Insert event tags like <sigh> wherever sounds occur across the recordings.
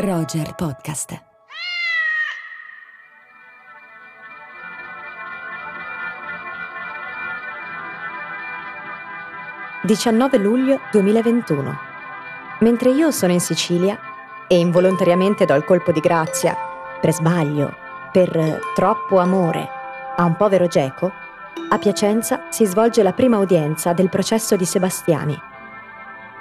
Roger Podcast. «19 luglio 2021. Mentre io sono in Sicilia e involontariamente do il colpo di grazia, per sbaglio, per troppo amore, a un povero geco, a Piacenza si svolge la prima udienza del processo di Sebastiani,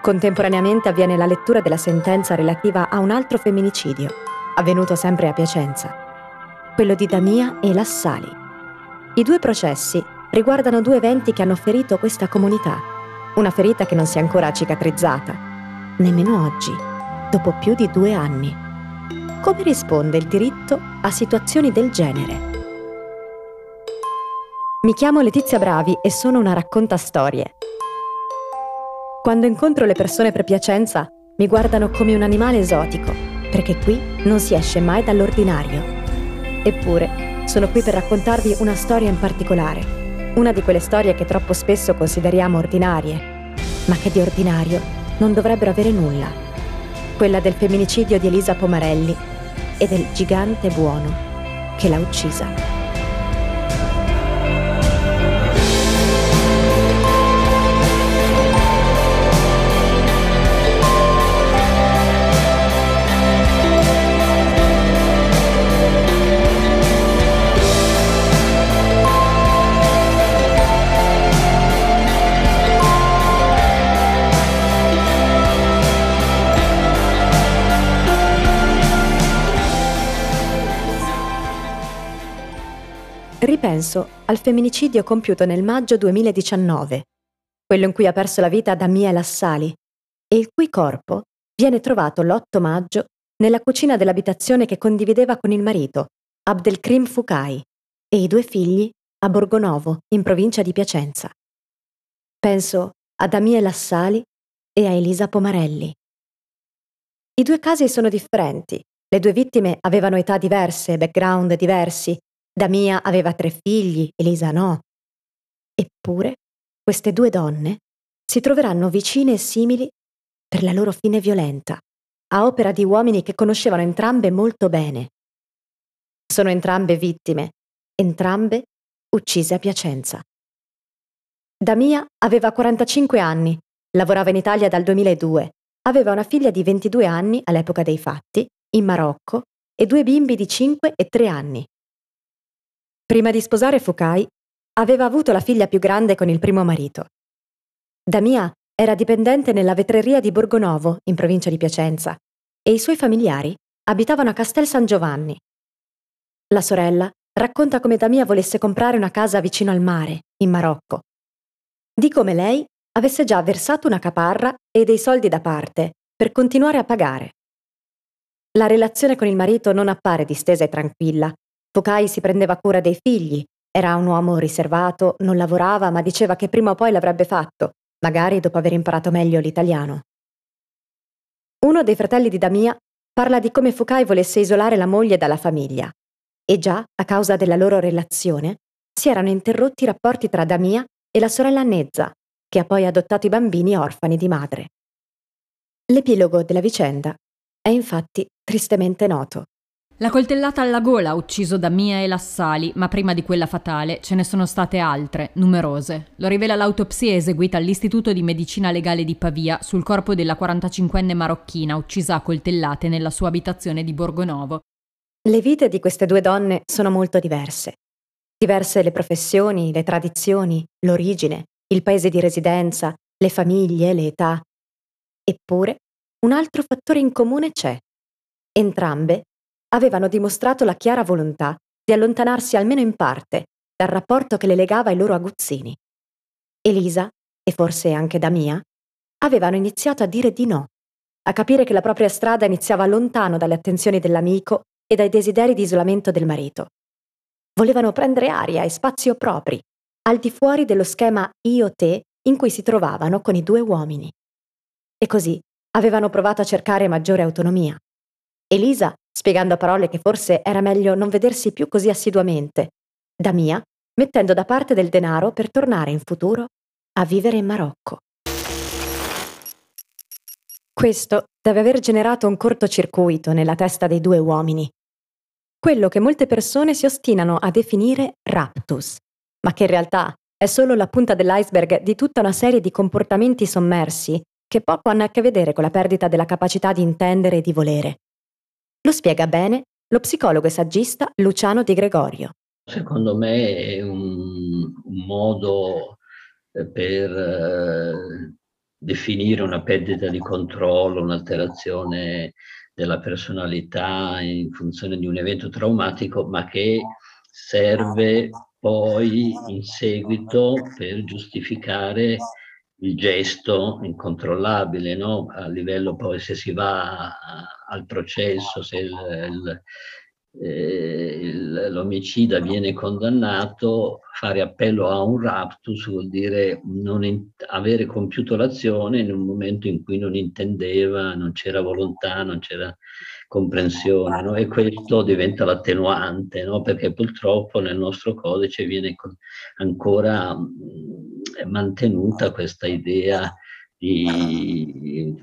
Contemporaneamente avviene la lettura della sentenza relativa a un altro femminicidio, avvenuto sempre a Piacenza, quello di Damia e Lassali. I due processi riguardano due eventi che hanno ferito questa comunità, una ferita che non si è ancora cicatrizzata, nemmeno oggi, dopo più di due anni. Come risponde il diritto a situazioni del genere? Mi chiamo Letizia Bravi e sono una raccontastorie quando incontro le persone per Piacenza, mi guardano come un animale esotico, perché qui non si esce mai dall'ordinario. Eppure, sono qui per raccontarvi una storia in particolare, una di quelle storie che troppo spesso consideriamo ordinarie, ma che di ordinario non dovrebbero avere nulla. Quella del femminicidio di Elisa Pomarelli e del gigante buono che l'ha uccisa. Ripenso al femminicidio compiuto nel maggio 2019, quello in cui ha perso la vita Damia Lassali, e il cui corpo viene trovato l'8 maggio nella cucina dell'abitazione che condivideva con il marito, Abdelkrim Fukai, e i due figli a Borgonovo, in provincia di Piacenza. Penso a Damia Lassali e a Elisa Pomarelli. I due casi sono differenti. Le due vittime avevano età diverse, background diversi, Damia aveva tre figli, Elisa no. Eppure, queste due donne si troveranno vicine e simili per la loro fine violenta, a opera di uomini che conoscevano entrambe molto bene. Sono entrambe vittime, entrambe uccise a Piacenza. Damia aveva 45 anni, lavorava in Italia dal 2002, aveva una figlia di 22 anni all'epoca dei fatti, in Marocco, e due bimbi di 5 e 3 anni. Prima di sposare Fukai, aveva avuto la figlia più grande con il primo marito. Damia era dipendente nella vetreria di Borgonovo, in provincia di Piacenza, e i suoi familiari abitavano a Castel San Giovanni. La sorella racconta come Damia volesse comprare una casa vicino al mare, in Marocco. Di come lei avesse già versato una caparra e dei soldi da parte per continuare a pagare. La relazione con il marito non appare distesa e tranquilla Tokai si prendeva cura dei figli, era un uomo riservato, non lavorava, ma diceva che prima o poi l'avrebbe fatto, magari dopo aver imparato meglio l'italiano. Uno dei fratelli di Damia parla di come Fukai volesse isolare la moglie dalla famiglia e già, a causa della loro relazione, si erano interrotti i rapporti tra Damia e la sorella Nezza, che ha poi adottato i bambini orfani di madre. L'epilogo della vicenda è infatti tristemente noto. La coltellata alla gola ha ucciso Damia e Lassali, ma prima di quella fatale ce ne sono state altre, numerose. Lo rivela l'autopsia eseguita all'Istituto di Medicina Legale di Pavia sul corpo della 45enne marocchina uccisa a coltellate nella sua abitazione di Borgonovo. Le vite di queste due donne sono molto diverse. Diverse le professioni, le tradizioni, l'origine, il paese di residenza, le famiglie, le età. Eppure, un altro fattore in comune c'è. Entrambe avevano dimostrato la chiara volontà di allontanarsi almeno in parte dal rapporto che le legava ai loro aguzzini. Elisa, e forse anche Damia, avevano iniziato a dire di no, a capire che la propria strada iniziava lontano dalle attenzioni dell'amico e dai desideri di isolamento del marito. Volevano prendere aria e spazio propri, al di fuori dello schema io-te in cui si trovavano con i due uomini. E così avevano provato a cercare maggiore autonomia. Elisa spiegando a parole che forse era meglio non vedersi più così assiduamente, da mia, mettendo da parte del denaro per tornare in futuro a vivere in Marocco. Questo deve aver generato un cortocircuito nella testa dei due uomini. Quello che molte persone si ostinano a definire raptus, ma che in realtà è solo la punta dell'iceberg di tutta una serie di comportamenti sommersi che poco hanno a che vedere con la perdita della capacità di intendere e di volere. Lo spiega bene lo psicologo e saggista Luciano Di Gregorio. Secondo me è un, un modo eh, per eh, definire una perdita di controllo, un'alterazione della personalità in funzione di un evento traumatico, ma che serve poi in seguito per giustificare il gesto incontrollabile, no? a livello poi se si va al processo, se il, il, eh, l'omicida viene condannato, fare appello a un raptus vuol dire non in, avere compiuto l'azione in un momento in cui non intendeva, non c'era volontà, non c'era comprensione, no? e questo diventa l'attenuante, no? perché purtroppo nel nostro codice viene ancora mantenuta questa idea di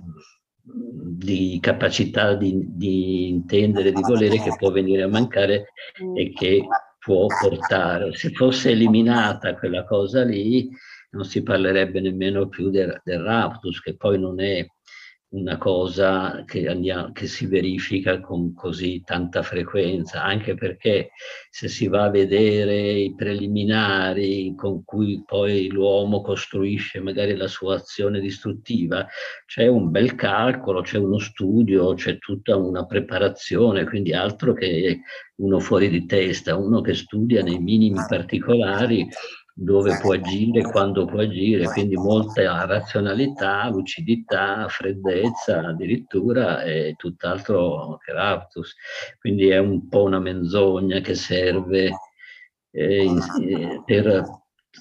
di capacità di, di, intendere, di volere che può venire a mancare e che può portare. Se fosse eliminata quella cosa lì, non si parlerebbe nemmeno più del, del raptus, che poi non è una cosa che, andiamo, che, si verifica con così tanta frequenza, anche perché se si va a vedere i preliminari con cui poi l'uomo costruisce magari la sua azione distruttiva, c'è un bel calcolo, c'è uno studio, c'è tutta una preparazione, quindi altro che uno fuori di testa, uno che studia nei minimi particolari dove può agire, quando può agire, quindi molta razionalità, lucidità, freddezza addirittura e tutt'altro che raptus. Quindi è un po' una menzogna che serve eh, in, eh, per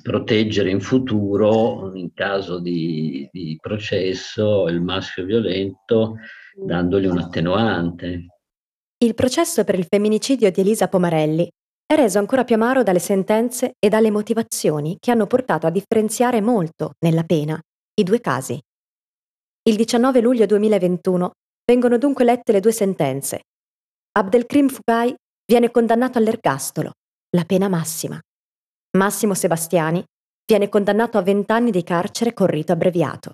proteggere in futuro, in caso di, di processo, il maschio violento dandogli un attenuante. Il processo per il femminicidio di Elisa Pomarelli è reso ancora più amaro dalle sentenze e dalle motivazioni che hanno portato a differenziare molto nella pena i due casi. Il 19 luglio 2021 vengono dunque lette le due sentenze. Abdelkrim Fugai viene condannato all'ergastolo, la pena massima. Massimo Sebastiani viene condannato a 20 anni di carcere con rito abbreviato.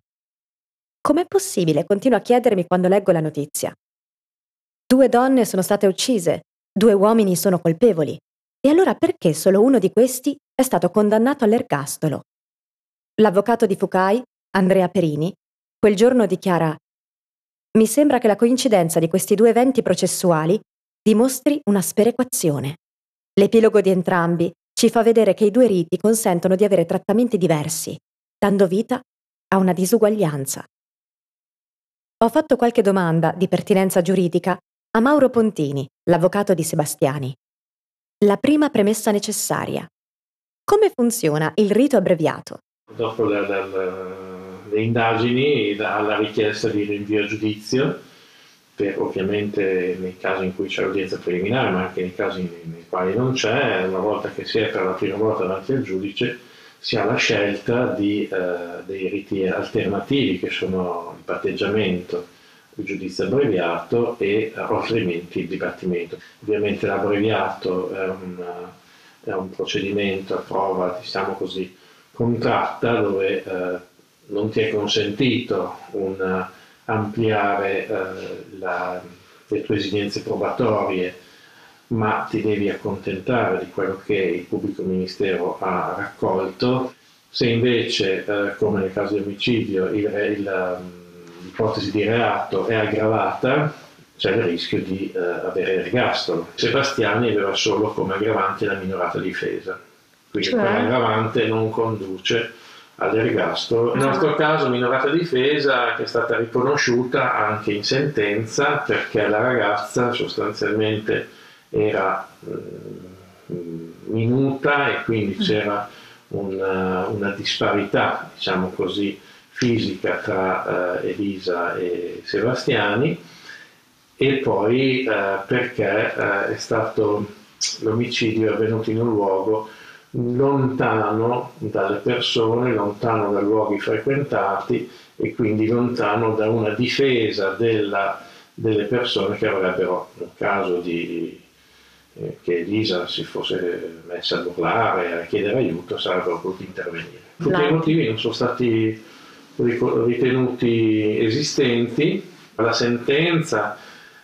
Com'è possibile? Continuo a chiedermi quando leggo la notizia. Due donne sono state uccise, due uomini sono colpevoli. E allora perché solo uno di questi è stato condannato all'ergastolo? L'avvocato di Fukai, Andrea Perini, quel giorno dichiara Mi sembra che la coincidenza di questi due eventi processuali dimostri una sperequazione. L'epilogo di entrambi ci fa vedere che i due riti consentono di avere trattamenti diversi, dando vita a una disuguaglianza. Ho fatto qualche domanda di pertinenza giuridica a Mauro Pontini, l'avvocato di Sebastiani. La prima premessa necessaria. Come funziona il rito abbreviato? Dopo la, la, le indagini, alla richiesta di rinvio a giudizio, per ovviamente nei casi in cui c'è l'udienza preliminare, ma anche nei casi nei quali non c'è, una volta che si è per la prima volta davanti al giudice, si ha la scelta di, eh, dei riti alternativi che sono il patteggiamento, giudizio abbreviato e altrimenti il dibattimento. Ovviamente l'abbreviato è un, è un procedimento a prova, diciamo così, contratta dove eh, non ti è consentito un, ampliare eh, la, le tue esigenze probatorie, ma ti devi accontentare di quello che il pubblico ministero ha raccolto. Se invece, eh, come nel caso di omicidio, il, il l'ipotesi di reato è aggravata, c'è il rischio di eh, avere ergastolo. Sebastiani aveva solo come aggravante la minorata difesa, quindi cioè? quell'aggravante non conduce all'ergastolo. Nel nostro caso minorata difesa che è stata riconosciuta anche in sentenza perché la ragazza sostanzialmente era mh, mm, minuta e quindi mm. c'era una, una disparità, diciamo così, fisica tra eh, Elisa e Sebastiani e poi eh, perché eh, è stato l'omicidio avvenuto in un luogo lontano dalle persone, lontano da luoghi frequentati e quindi lontano da una difesa della, delle persone che avrebbero, nel caso di, eh, che Elisa si fosse messa a urlare, a chiedere aiuto, sarebbero potuti intervenire. Tutti i motivi non sono stati ritenuti esistenti, la sentenza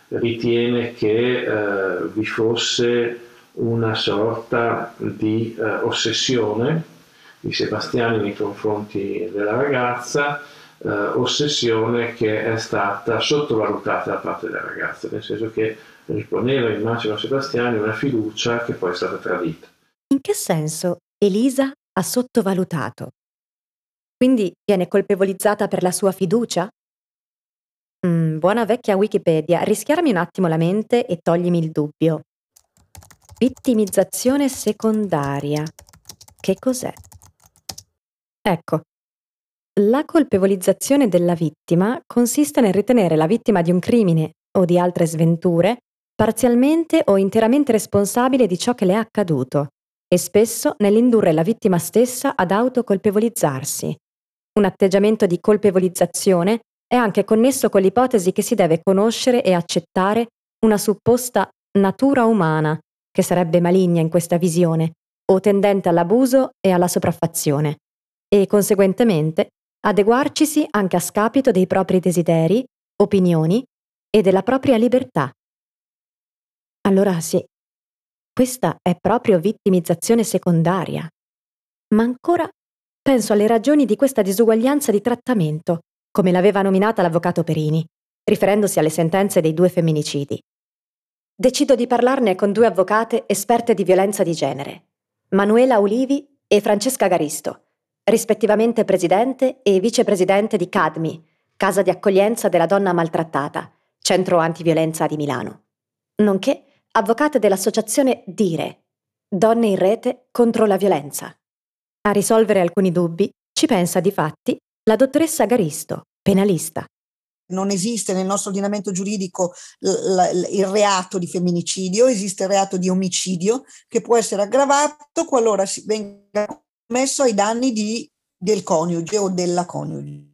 ritiene che eh, vi fosse una sorta di eh, ossessione di Sebastiani nei confronti della ragazza, eh, ossessione che è stata sottovalutata da parte della ragazza, nel senso che riponeva in Massimo Sebastiani una fiducia che poi è stata tradita. In che senso Elisa ha sottovalutato? Quindi viene colpevolizzata per la sua fiducia? Mm, buona vecchia Wikipedia, rischiarami un attimo la mente e toglimi il dubbio. Vittimizzazione secondaria. Che cos'è? Ecco, la colpevolizzazione della vittima consiste nel ritenere la vittima di un crimine o di altre sventure parzialmente o interamente responsabile di ciò che le è accaduto e spesso nell'indurre la vittima stessa ad autocolpevolizzarsi. Un atteggiamento di colpevolizzazione è anche connesso con l'ipotesi che si deve conoscere e accettare una supposta natura umana, che sarebbe maligna in questa visione, o tendente all'abuso e alla sopraffazione, e conseguentemente adeguarcisi anche a scapito dei propri desideri, opinioni e della propria libertà. Allora sì, questa è proprio vittimizzazione secondaria. Ma ancora penso alle ragioni di questa disuguaglianza di trattamento, come l'aveva nominata l'avvocato Perini, riferendosi alle sentenze dei due femminicidi. Decido di parlarne con due avvocate esperte di violenza di genere, Manuela Ulivi e Francesca Garisto, rispettivamente presidente e vicepresidente di CADMI, Casa di accoglienza della donna maltrattata, centro antiviolenza di Milano, nonché avvocate dell'associazione DIRE, Donne in rete contro la violenza. A risolvere alcuni dubbi ci pensa di fatti la dottoressa Garisto, penalista. Non esiste nel nostro ordinamento giuridico il reato di femminicidio, esiste il reato di omicidio che può essere aggravato qualora si venga commesso ai danni di, del coniuge o della coniuge.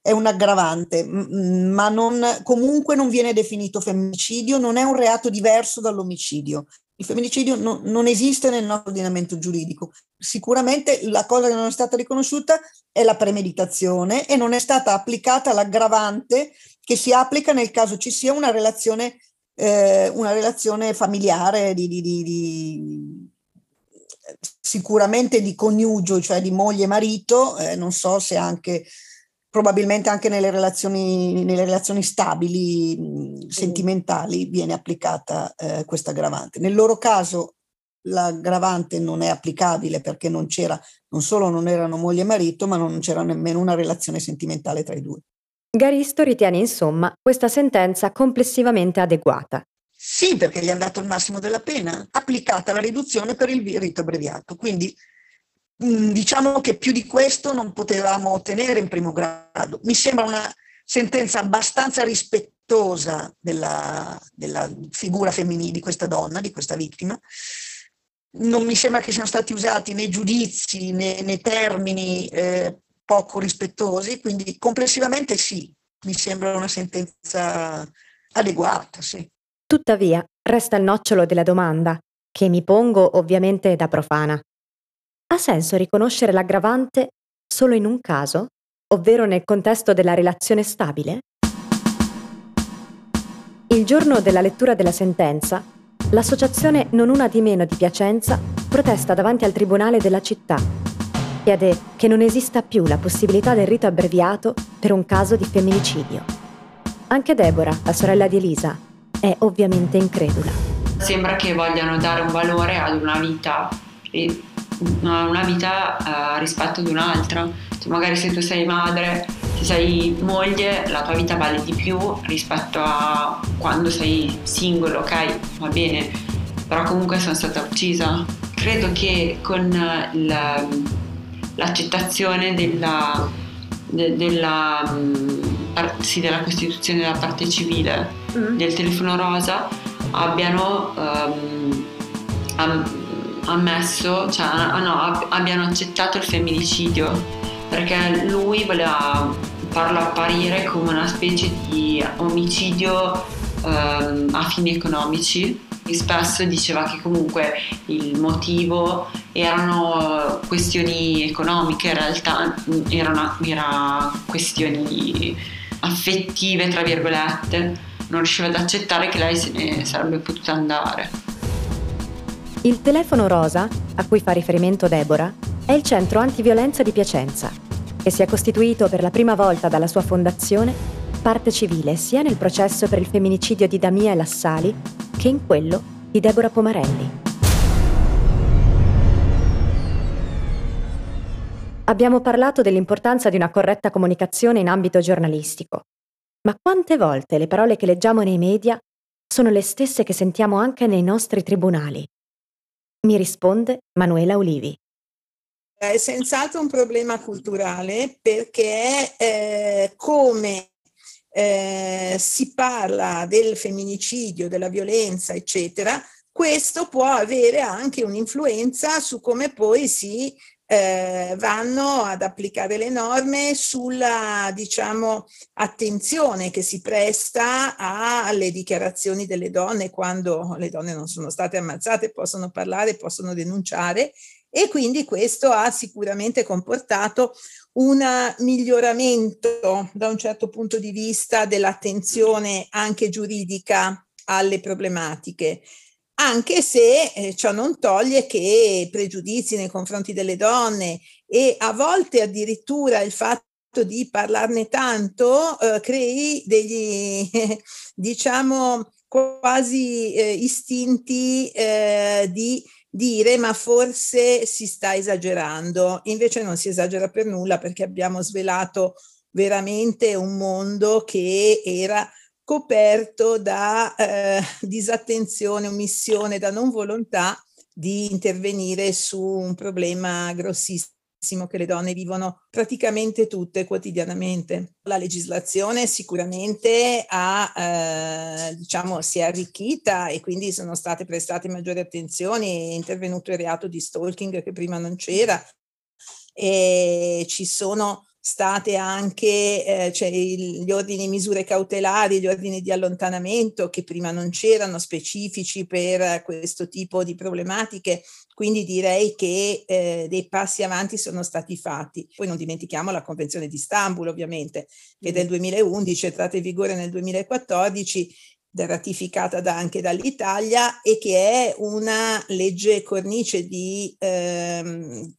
È un aggravante, ma non, comunque non viene definito femminicidio, non è un reato diverso dall'omicidio. Il femminicidio no, non esiste nel nostro ordinamento giuridico. Sicuramente la cosa che non è stata riconosciuta è la premeditazione e non è stata applicata l'aggravante che si applica nel caso ci sia una relazione, eh, una relazione familiare di, di, di, sicuramente di coniugio, cioè di moglie e marito, eh, non so se anche probabilmente anche nelle relazioni, nelle relazioni stabili, mh, sentimentali, viene applicata eh, questa aggravante. Nel loro caso l'aggravante non è applicabile perché non c'era, non solo non erano moglie e marito, ma non c'era nemmeno una relazione sentimentale tra i due. Garisto ritiene insomma questa sentenza complessivamente adeguata. Sì, perché gli è andato il massimo della pena, applicata la riduzione per il rito abbreviato. Quindi Mm, diciamo che più di questo non potevamo ottenere in primo grado. Mi sembra una sentenza abbastanza rispettosa della, della figura femminile di questa donna, di questa vittima. Non mi sembra che siano stati usati né giudizi né, né termini eh, poco rispettosi, quindi complessivamente sì, mi sembra una sentenza adeguata, sì. Tuttavia, resta il nocciolo della domanda, che mi pongo ovviamente da profana. Ha senso riconoscere l'aggravante solo in un caso, ovvero nel contesto della relazione stabile? Il giorno della lettura della sentenza, l'associazione Non Una di Meno di Piacenza protesta davanti al tribunale della città. Chiede che non esista più la possibilità del rito abbreviato per un caso di femminicidio. Anche Deborah, la sorella di Elisa, è ovviamente incredula. Sembra che vogliano dare un valore ad una vita una vita uh, rispetto ad un'altra. Cioè, magari se tu sei madre, se sei moglie, la tua vita vale di più rispetto a quando sei singolo, ok? Va bene, però comunque sono stata uccisa. Credo che con la, l'accettazione della, de, della, par, sì, della Costituzione della parte civile mm. del telefono rosa abbiano um, ammesso, cioè no, abbiano accettato il femminicidio perché lui voleva farlo apparire come una specie di omicidio ehm, a fini economici. E spesso diceva che comunque il motivo erano questioni economiche, in realtà erano era questioni affettive, tra virgolette, non riusciva ad accettare che lei se ne sarebbe potuta andare. Il telefono rosa, a cui fa riferimento Deborah, è il centro antiviolenza di Piacenza, che si è costituito per la prima volta dalla sua fondazione parte civile sia nel processo per il femminicidio di Damia e Lassali che in quello di Deborah Pomarelli. Abbiamo parlato dell'importanza di una corretta comunicazione in ambito giornalistico, ma quante volte le parole che leggiamo nei media sono le stesse che sentiamo anche nei nostri tribunali? Mi risponde Manuela Olivi. È senz'altro un problema culturale perché eh, come eh, si parla del femminicidio, della violenza, eccetera, questo può avere anche un'influenza su come poi si eh, vanno ad applicare le norme sulla, diciamo, attenzione che si presta alle dichiarazioni delle donne quando le donne non sono state ammazzate, possono parlare, possono denunciare e quindi questo ha sicuramente comportato un miglioramento da un certo punto di vista dell'attenzione anche giuridica alle problematiche anche se eh, ciò non toglie che pregiudizi nei confronti delle donne e a volte addirittura il fatto di parlarne tanto eh, crei degli, <laughs> diciamo, quasi eh, istinti eh, di dire ma forse si sta esagerando. Invece non si esagera per nulla perché abbiamo svelato veramente un mondo che era coperto da eh, disattenzione, omissione, da non volontà di intervenire su un problema grossissimo che le donne vivono praticamente tutte quotidianamente. La legislazione sicuramente ha, eh, diciamo, si è arricchita e quindi sono state prestate maggiori attenzioni, è intervenuto il reato di stalking che prima non c'era e ci sono state anche eh, cioè gli ordini di misure cautelari, gli ordini di allontanamento che prima non c'erano specifici per questo tipo di problematiche, quindi direi che eh, dei passi avanti sono stati fatti. Poi non dimentichiamo la Convenzione di Istanbul ovviamente, che è del 2011, è entrata in vigore nel 2014 ratificata da, anche dall'Italia e che è una legge cornice di ehm,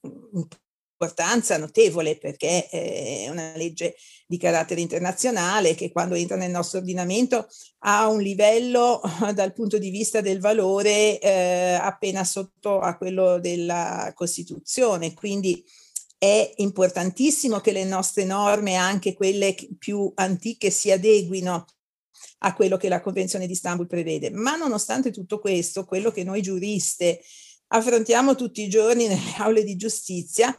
importanza notevole perché è una legge di carattere internazionale che quando entra nel nostro ordinamento ha un livello <laughs> dal punto di vista del valore eh, appena sotto a quello della Costituzione. Quindi è importantissimo che le nostre norme, anche quelle più antiche, si adeguino a quello che la Convenzione di Istanbul prevede. Ma nonostante tutto questo, quello che noi giuriste affrontiamo tutti i giorni nelle aule di giustizia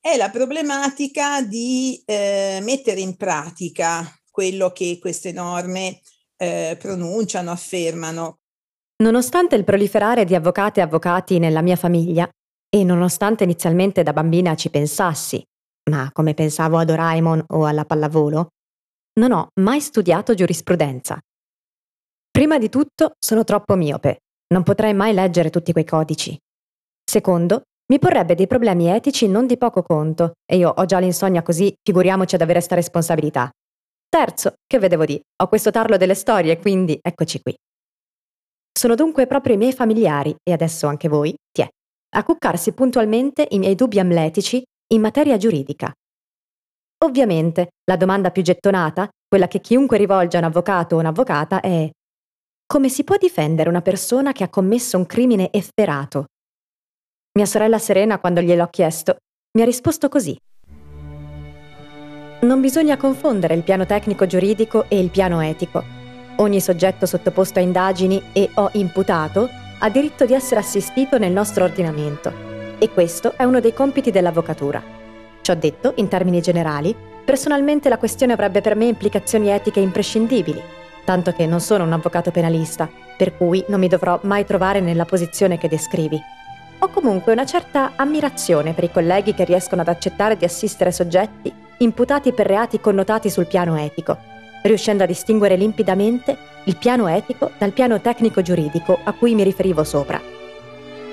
è la problematica di eh, mettere in pratica quello che queste norme eh, pronunciano, affermano. Nonostante il proliferare di avvocate e avvocati nella mia famiglia, e nonostante inizialmente da bambina ci pensassi, ma come pensavo a Doraemon o alla pallavolo, non ho mai studiato giurisprudenza. Prima di tutto sono troppo miope, non potrei mai leggere tutti quei codici. Secondo, mi porrebbe dei problemi etici non di poco conto, e io ho già l'insonnia così, figuriamoci ad avere sta responsabilità. Terzo, che vedevo di, ho questo tarlo delle storie, quindi eccoci qui. Sono dunque proprio i miei familiari, e adesso anche voi, tiè, a cuccarsi puntualmente i miei dubbi amletici in materia giuridica. Ovviamente, la domanda più gettonata, quella che chiunque rivolge a un avvocato o un'avvocata, è come si può difendere una persona che ha commesso un crimine efferato, mia sorella Serena, quando gliel'ho chiesto, mi ha risposto così. Non bisogna confondere il piano tecnico giuridico e il piano etico. Ogni soggetto sottoposto a indagini e o imputato ha diritto di essere assistito nel nostro ordinamento e questo è uno dei compiti dell'avvocatura. Ciò detto, in termini generali, personalmente la questione avrebbe per me implicazioni etiche imprescindibili, tanto che non sono un avvocato penalista, per cui non mi dovrò mai trovare nella posizione che descrivi. Ho comunque una certa ammirazione per i colleghi che riescono ad accettare di assistere soggetti imputati per reati connotati sul piano etico, riuscendo a distinguere limpidamente il piano etico dal piano tecnico-giuridico a cui mi riferivo sopra.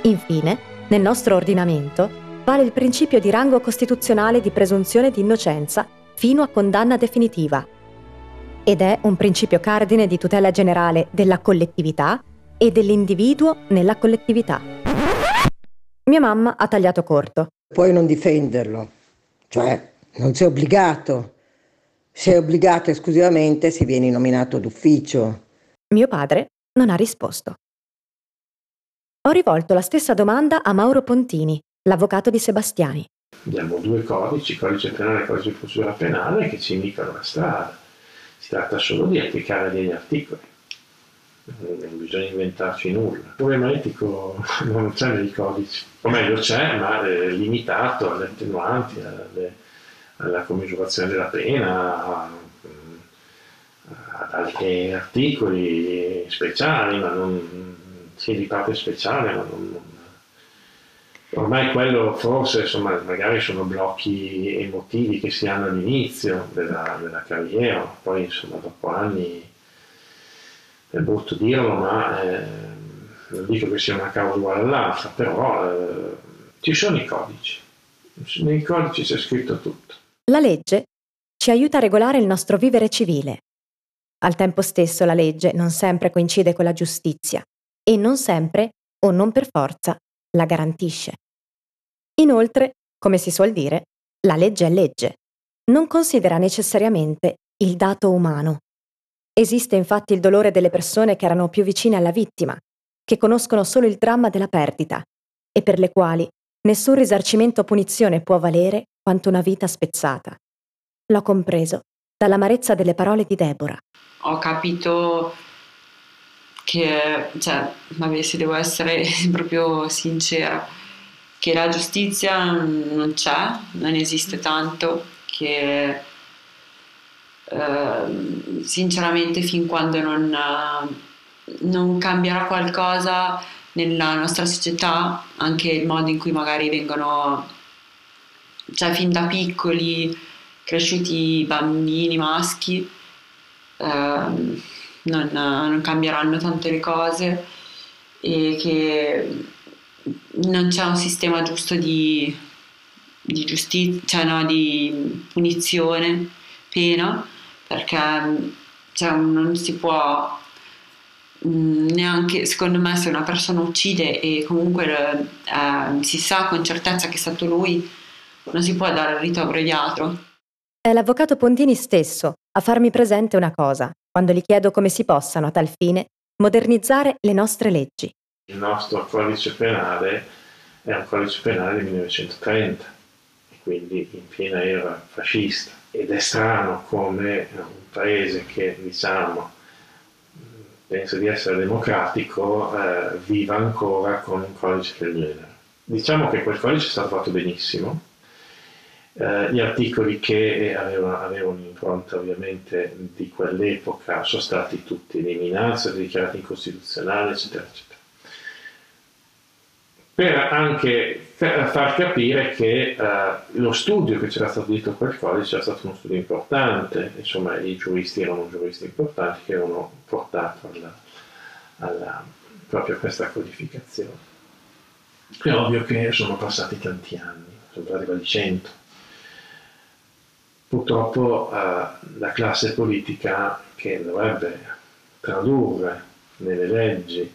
Infine, nel nostro ordinamento vale il principio di rango costituzionale di presunzione di innocenza fino a condanna definitiva. Ed è un principio cardine di tutela generale della collettività e dell'individuo nella collettività. Mia mamma ha tagliato corto. Puoi non difenderlo, cioè non sei obbligato. Sei obbligato esclusivamente se vieni nominato d'ufficio. Mio padre non ha risposto. Ho rivolto la stessa domanda a Mauro Pontini, l'avvocato di Sebastiani. Abbiamo due codici, codice penale e codice di procedura penale, che ci indicano la strada. Si tratta solo di applicare degli articoli. Non bisogna inventarci nulla. Il problema etico <laughs> non c'è nei codici, o meglio c'è, ma è limitato alle attenuanti, alle, alla commisurazione della pena, ad altri articoli speciali, ma non, sì, di parte speciale, ma non, non ormai quello forse insomma magari sono blocchi emotivi che si hanno all'inizio della, della carriera, poi insomma dopo anni è brutto dirlo, ma eh, non dico che sia una causa uguale all'altra, però eh, ci sono i codici, nei codici c'è scritto tutto. La legge ci aiuta a regolare il nostro vivere civile. Al tempo stesso la legge non sempre coincide con la giustizia e non sempre, o non per forza, la garantisce. Inoltre, come si suol dire, la legge è legge. Non considera necessariamente il dato umano. Esiste infatti il dolore delle persone che erano più vicine alla vittima, che conoscono solo il dramma della perdita e per le quali nessun risarcimento o punizione può valere quanto una vita spezzata. L'ho compreso dall'amarezza delle parole di Deborah. Ho capito che, cioè, vabbè, se devo essere <laughs> proprio sincera, che la giustizia non c'è, non esiste tanto, che eh, sinceramente fin quando non, non cambierà qualcosa nella nostra società, anche il modo in cui magari vengono, cioè fin da piccoli, cresciuti bambini maschi, eh, non, non cambieranno tante le cose e che non c'è un sistema giusto di, di giustizia, cioè no, di punizione, pena, perché cioè, non si può mm, neanche, secondo me, se una persona uccide e comunque eh, si sa con certezza che è stato lui, non si può dare il rito abbreviato. È l'avvocato Pontini stesso a farmi presente una cosa quando gli chiedo come si possano, a tal fine, modernizzare le nostre leggi. Il nostro codice penale è un codice penale del 1930 e quindi in piena era fascista ed è strano come un paese che diciamo pensa di essere democratico eh, viva ancora con un codice del genere. Diciamo che quel codice è stato fatto benissimo, eh, gli articoli che avevano, avevano un'impronta ovviamente di quell'epoca sono stati tutti eliminati, dichiarati incostituzionali, eccetera, eccetera. Per anche far capire che eh, lo studio che c'era stato dietro quel codice era stato uno studio importante, insomma i giuristi erano giuristi importanti che avevano portato alla, alla, proprio a questa codificazione. È ovvio che sono passati tanti anni, sono arrivati quasi 100 purtroppo eh, la classe politica che dovrebbe tradurre nelle leggi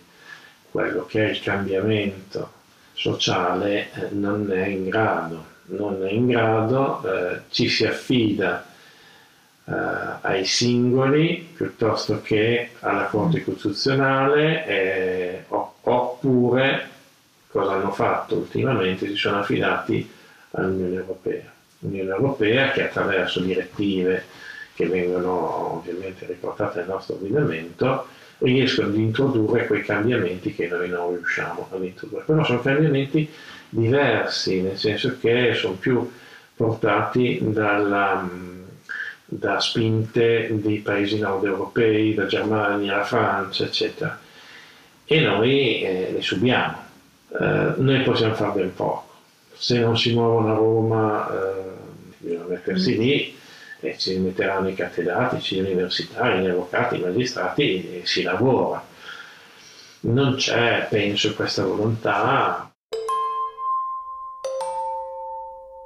quello che è il cambiamento sociale eh, non è in grado, non è in grado, eh, ci si affida eh, ai singoli piuttosto che alla Corte Costituzionale eh, oppure cosa hanno fatto ultimamente? Si sono affidati all'Unione Europea. L'Unione Europea che attraverso direttive che vengono ovviamente riportate nel nostro ordinamento riescono ad introdurre quei cambiamenti che noi non riusciamo ad introdurre. Però sono cambiamenti diversi, nel senso che sono più portati dalla, da spinte dei paesi nord europei, da Germania, la Francia, eccetera. E noi eh, le subiamo. eh, noi possiamo fare ben poco. Se non si muovono a Roma, eh, bisogna mettersi lì e ci metteranno i catedratici, gli universitari, gli avvocati, i magistrati e si lavora. Non c'è, penso, questa volontà.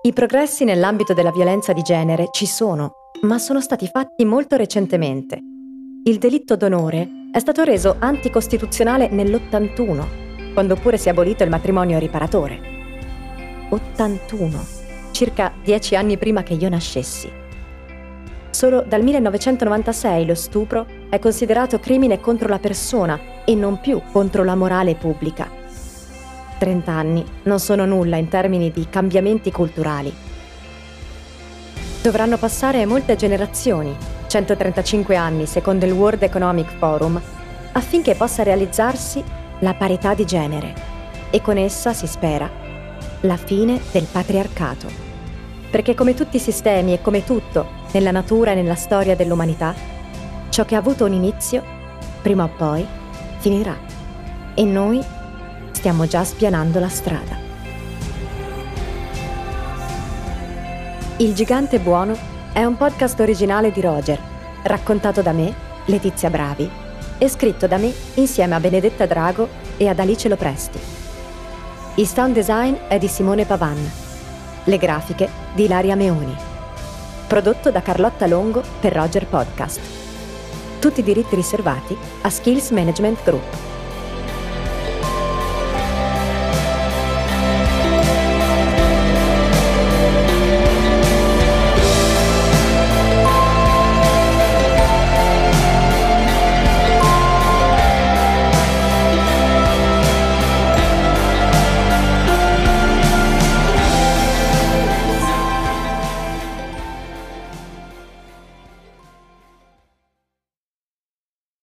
I progressi nell'ambito della violenza di genere ci sono, ma sono stati fatti molto recentemente. Il delitto d'onore è stato reso anticostituzionale nell'81, quando pure si è abolito il matrimonio riparatore. 81, circa dieci anni prima che io nascessi. Solo dal 1996 lo stupro è considerato crimine contro la persona e non più contro la morale pubblica. 30 anni non sono nulla in termini di cambiamenti culturali. Dovranno passare molte generazioni 135 anni secondo il World Economic Forum, affinché possa realizzarsi la parità di genere e con essa, si spera, la fine del patriarcato. Perché come tutti i sistemi e come tutto nella natura e nella storia dell'umanità, ciò che ha avuto un inizio, prima o poi, finirà. E noi stiamo già spianando la strada. Il gigante buono è un podcast originale di Roger, raccontato da me, Letizia Bravi, e scritto da me insieme a Benedetta Drago e ad Alice Lopresti. Il sound design è di Simone Pavan. Le grafiche di Ilaria Meoni. Prodotto da Carlotta Longo per Roger Podcast. Tutti i diritti riservati a Skills Management Group.